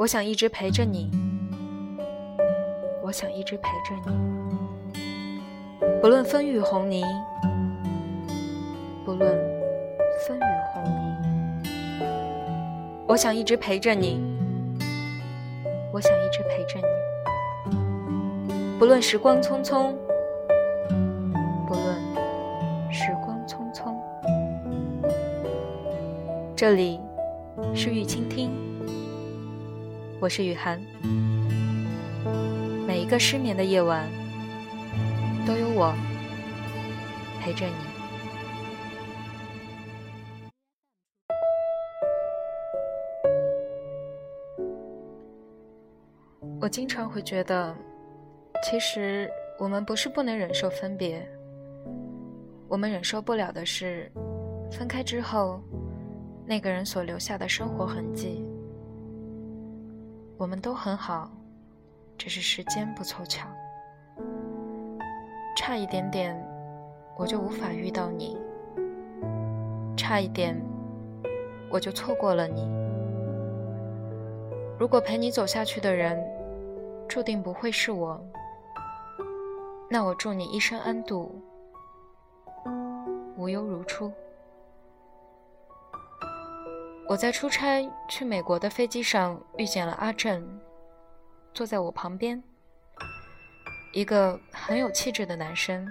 我想一直陪着你，我想一直陪着你，不论风雨红泥，不论风雨红泥，我想一直陪着你，我想一直陪着你，不论时光匆匆，不论时光匆匆，这里是玉倾听。我是雨涵，每一个失眠的夜晚，都有我陪着你。我经常会觉得，其实我们不是不能忍受分别，我们忍受不了的是分开之后那个人所留下的生活痕迹。我们都很好，只是时间不凑巧，差一点点我就无法遇到你，差一点我就错过了你。如果陪你走下去的人注定不会是我，那我祝你一生安度，无忧如初。我在出差去美国的飞机上遇见了阿正，坐在我旁边，一个很有气质的男生。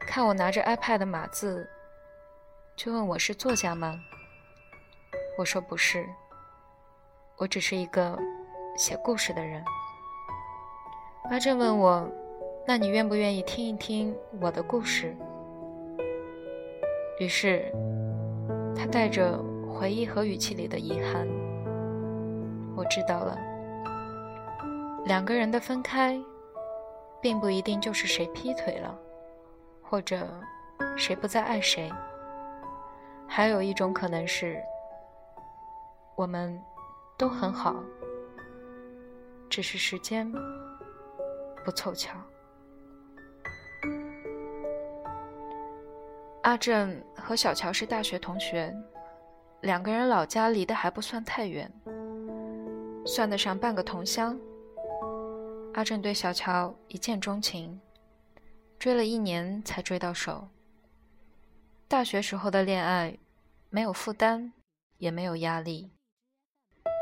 看我拿着 iPad 码字，就问我是作家吗？我说不是，我只是一个写故事的人。阿正问我，那你愿不愿意听一听我的故事？于是，他带着。回忆和语气里的遗憾，我知道了。两个人的分开，并不一定就是谁劈腿了，或者谁不再爱谁。还有一种可能是，我们都很好，只是时间不凑巧。阿正和小乔是大学同学。两个人老家离得还不算太远，算得上半个同乡。阿正对小乔一见钟情，追了一年才追到手。大学时候的恋爱，没有负担，也没有压力，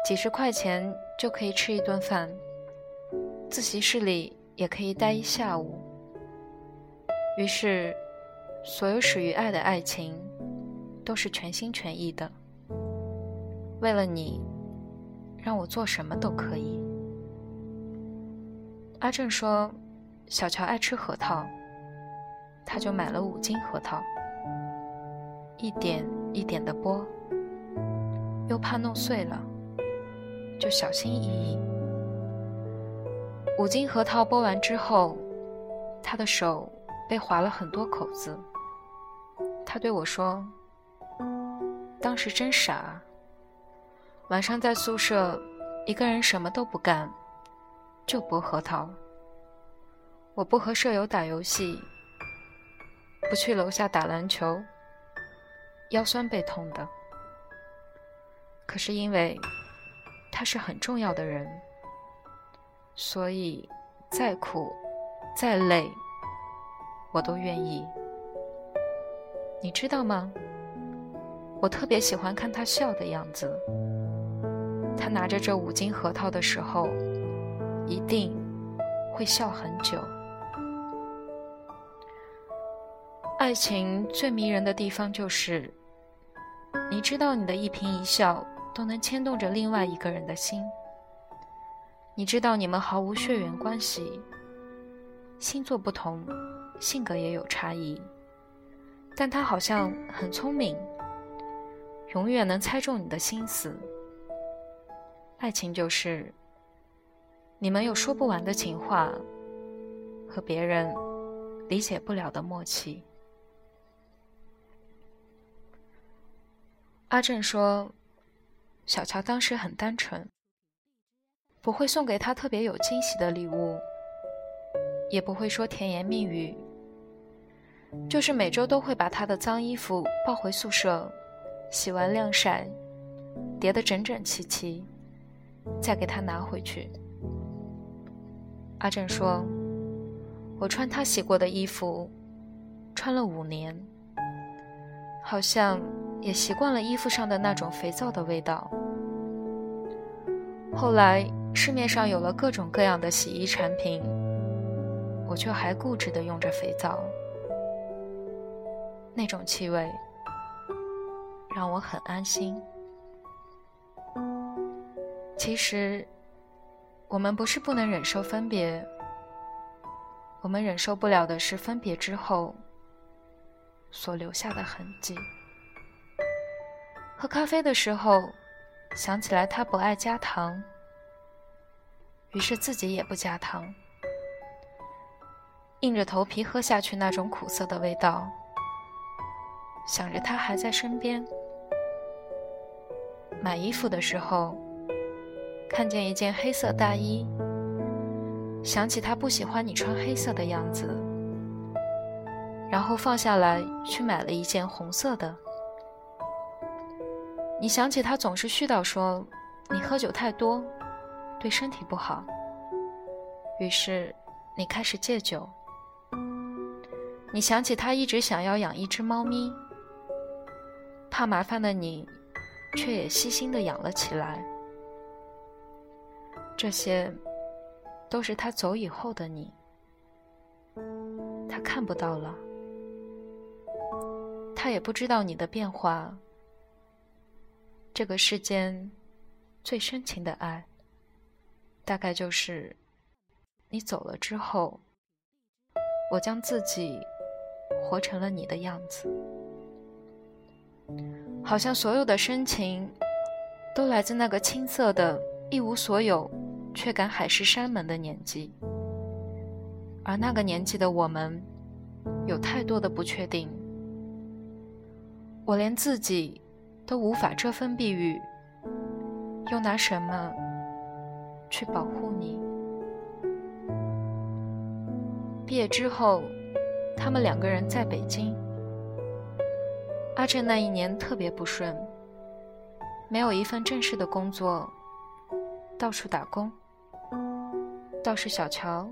几十块钱就可以吃一顿饭，自习室里也可以待一下午。于是，所有始于爱的爱情，都是全心全意的。为了你，让我做什么都可以。阿正说：“小乔爱吃核桃，他就买了五斤核桃，一点一点的剥，又怕弄碎了，就小心翼翼。五斤核桃剥完之后，他的手被划了很多口子。他对我说：‘当时真傻。’”晚上在宿舍，一个人什么都不干，就剥核桃。我不和舍友打游戏，不去楼下打篮球，腰酸背痛的。可是因为他是很重要的人，所以再苦再累，我都愿意。你知道吗？我特别喜欢看他笑的样子。他拿着这五斤核桃的时候，一定会笑很久。爱情最迷人的地方就是，你知道你的一颦一笑都能牵动着另外一个人的心。你知道你们毫无血缘关系，星座不同，性格也有差异，但他好像很聪明，永远能猜中你的心思。爱情就是，你们有说不完的情话，和别人理解不了的默契。阿正说，小乔当时很单纯，不会送给他特别有惊喜的礼物，也不会说甜言蜜语，就是每周都会把他的脏衣服抱回宿舍，洗完晾晒，叠得整整齐齐。再给他拿回去。阿正说：“我穿他洗过的衣服，穿了五年，好像也习惯了衣服上的那种肥皂的味道。后来市面上有了各种各样的洗衣产品，我却还固执地用着肥皂，那种气味让我很安心。其实。”我们不是不能忍受分别，我们忍受不了的是分别之后所留下的痕迹。喝咖啡的时候，想起来他不爱加糖，于是自己也不加糖，硬着头皮喝下去那种苦涩的味道。想着他还在身边，买衣服的时候。看见一件黑色大衣，想起他不喜欢你穿黑色的样子，然后放下来去买了一件红色的。你想起他总是絮叨说你喝酒太多，对身体不好，于是你开始戒酒。你想起他一直想要养一只猫咪，怕麻烦的你，却也细心的养了起来。这些，都是他走以后的你，他看不到了，他也不知道你的变化。这个世间最深情的爱，大概就是你走了之后，我将自己活成了你的样子，好像所有的深情，都来自那个青涩的一无所有。却敢海誓山盟的年纪，而那个年纪的我们，有太多的不确定。我连自己都无法遮风避雨，又拿什么去保护你？毕业之后，他们两个人在北京。阿正那一年特别不顺，没有一份正式的工作，到处打工。倒是小乔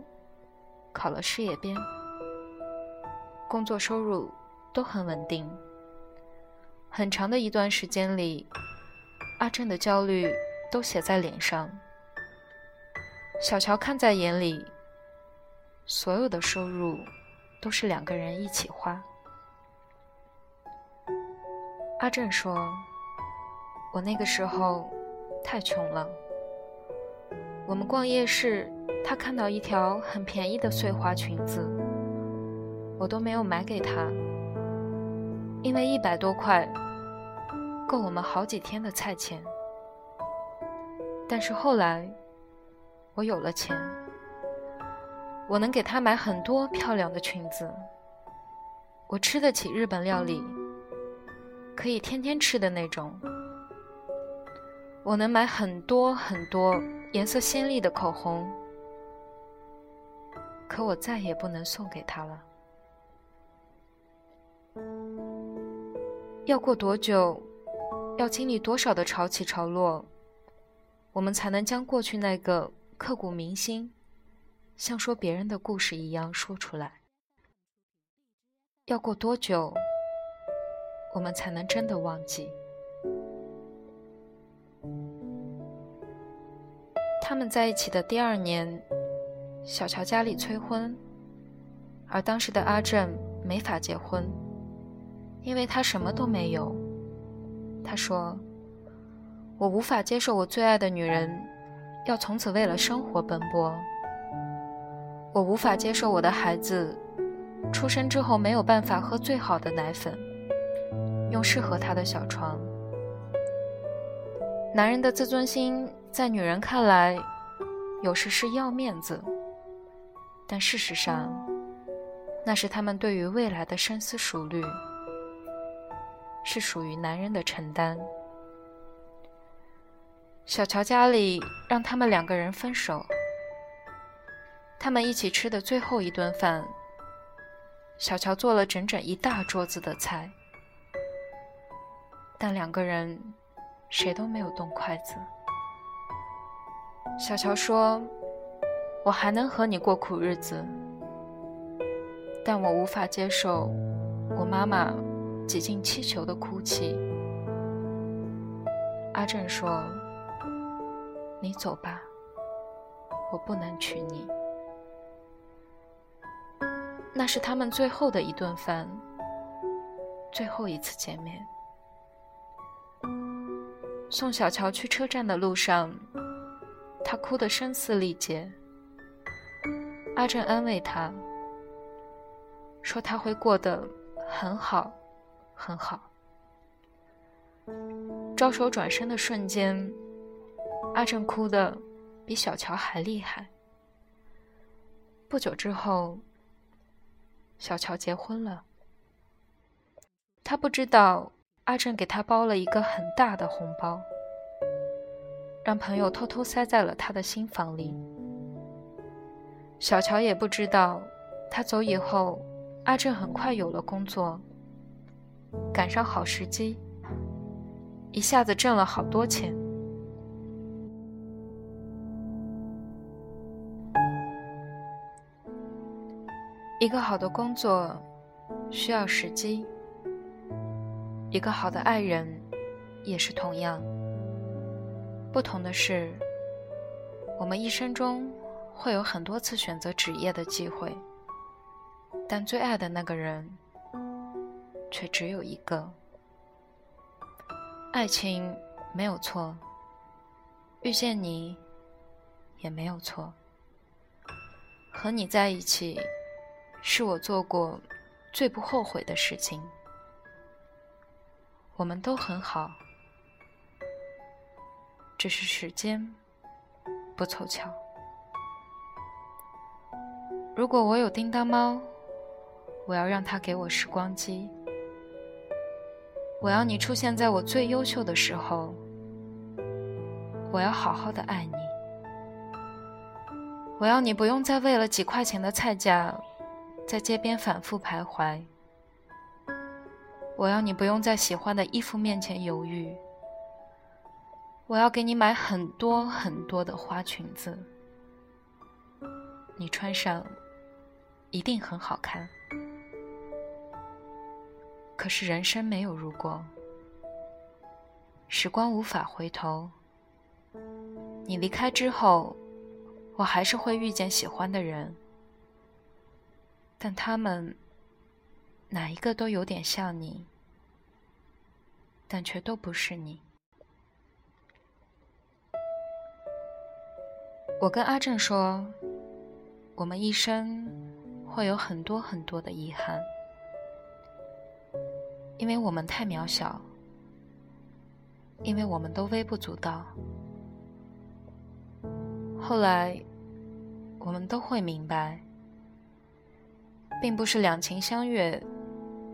考了事业编，工作收入都很稳定。很长的一段时间里，阿正的焦虑都写在脸上。小乔看在眼里，所有的收入都是两个人一起花。阿正说：“我那个时候太穷了，我们逛夜市。”他看到一条很便宜的碎花裙子，我都没有买给他，因为一百多块够我们好几天的菜钱。但是后来我有了钱，我能给他买很多漂亮的裙子，我吃得起日本料理，可以天天吃的那种，我能买很多很多颜色鲜丽的口红。可我再也不能送给他了。要过多久，要经历多少的潮起潮落，我们才能将过去那个刻骨铭心、像说别人的故事一样说出来？要过多久，我们才能真的忘记？他们在一起的第二年。小乔家里催婚，而当时的阿正没法结婚，因为他什么都没有。他说：“我无法接受我最爱的女人要从此为了生活奔波。我无法接受我的孩子出生之后没有办法喝最好的奶粉，用适合他的小床。男人的自尊心在女人看来，有时是要面子。”但事实上，那是他们对于未来的深思熟虑，是属于男人的承担。小乔家里让他们两个人分手，他们一起吃的最后一顿饭，小乔做了整整一大桌子的菜，但两个人谁都没有动筷子。小乔说：“我还能和你过苦日子，但我无法接受我妈妈几近乞求的哭泣。”阿正说：“你走吧，我不能娶你。”那是他们最后的一顿饭，最后一次见面。送小乔去车站的路上，他哭得声嘶力竭。阿正安慰他，说他会过得很好，很好。招手转身的瞬间，阿正哭得比小乔还厉害。不久之后。小乔结婚了，他不知道阿正给他包了一个很大的红包，让朋友偷偷塞在了他的新房里。小乔也不知道，他走以后，阿正很快有了工作，赶上好时机，一下子挣了好多钱。一个好的工作需要时机，一个好的爱人也是同样。不同的是，我们一生中会有很多次选择职业的机会，但最爱的那个人却只有一个。爱情没有错，遇见你也没有错，和你在一起。是我做过最不后悔的事情。我们都很好，只是时间不凑巧。如果我有叮当猫，我要让它给我时光机。我要你出现在我最优秀的时候。我要好好的爱你。我要你不用再为了几块钱的菜价。在街边反复徘徊，我要你不用在喜欢的衣服面前犹豫。我要给你买很多很多的花裙子，你穿上一定很好看。可是人生没有如果，时光无法回头。你离开之后，我还是会遇见喜欢的人。但他们哪一个都有点像你，但却都不是你。我跟阿正说，我们一生会有很多很多的遗憾，因为我们太渺小，因为我们都微不足道。后来，我们都会明白。并不是两情相悦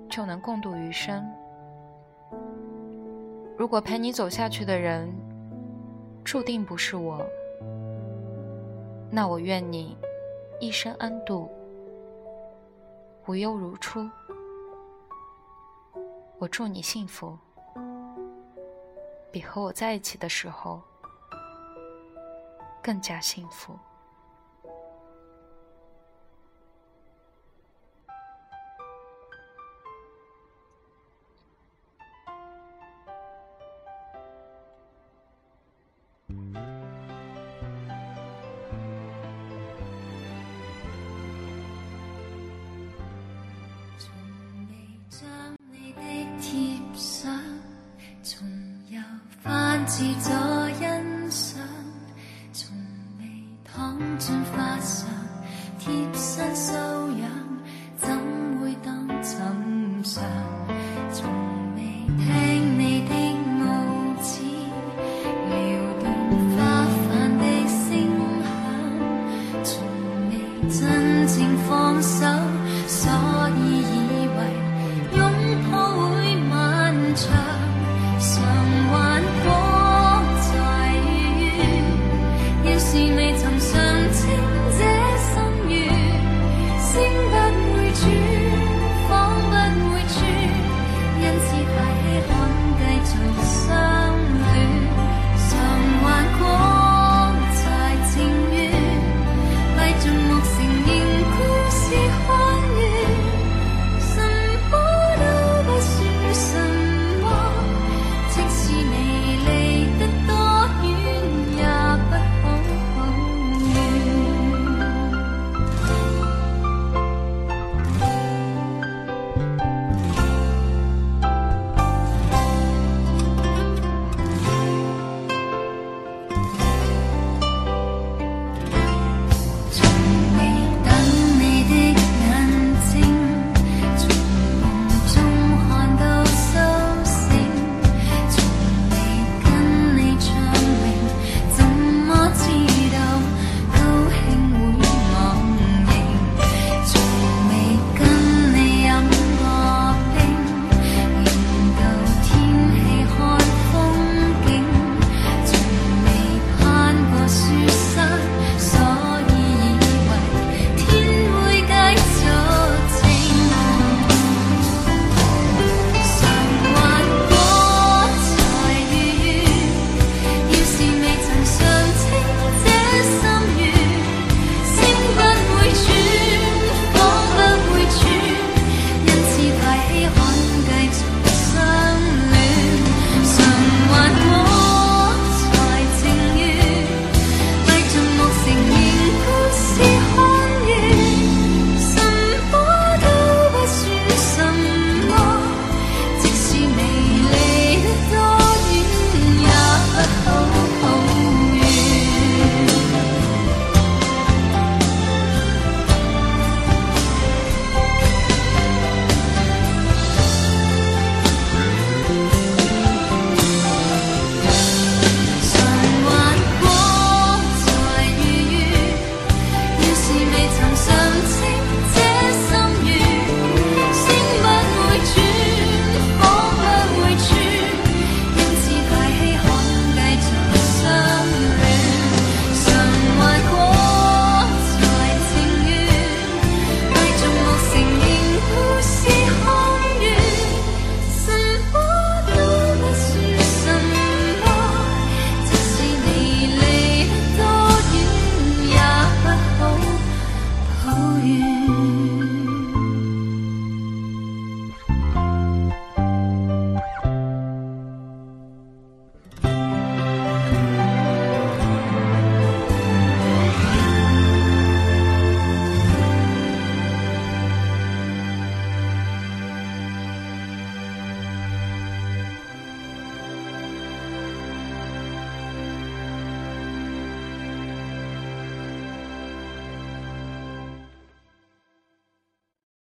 就能共度余生。如果陪你走下去的人注定不是我，那我愿你一生安度，无忧如初。我祝你幸福，比和我在一起的时候更加幸福。是昨日。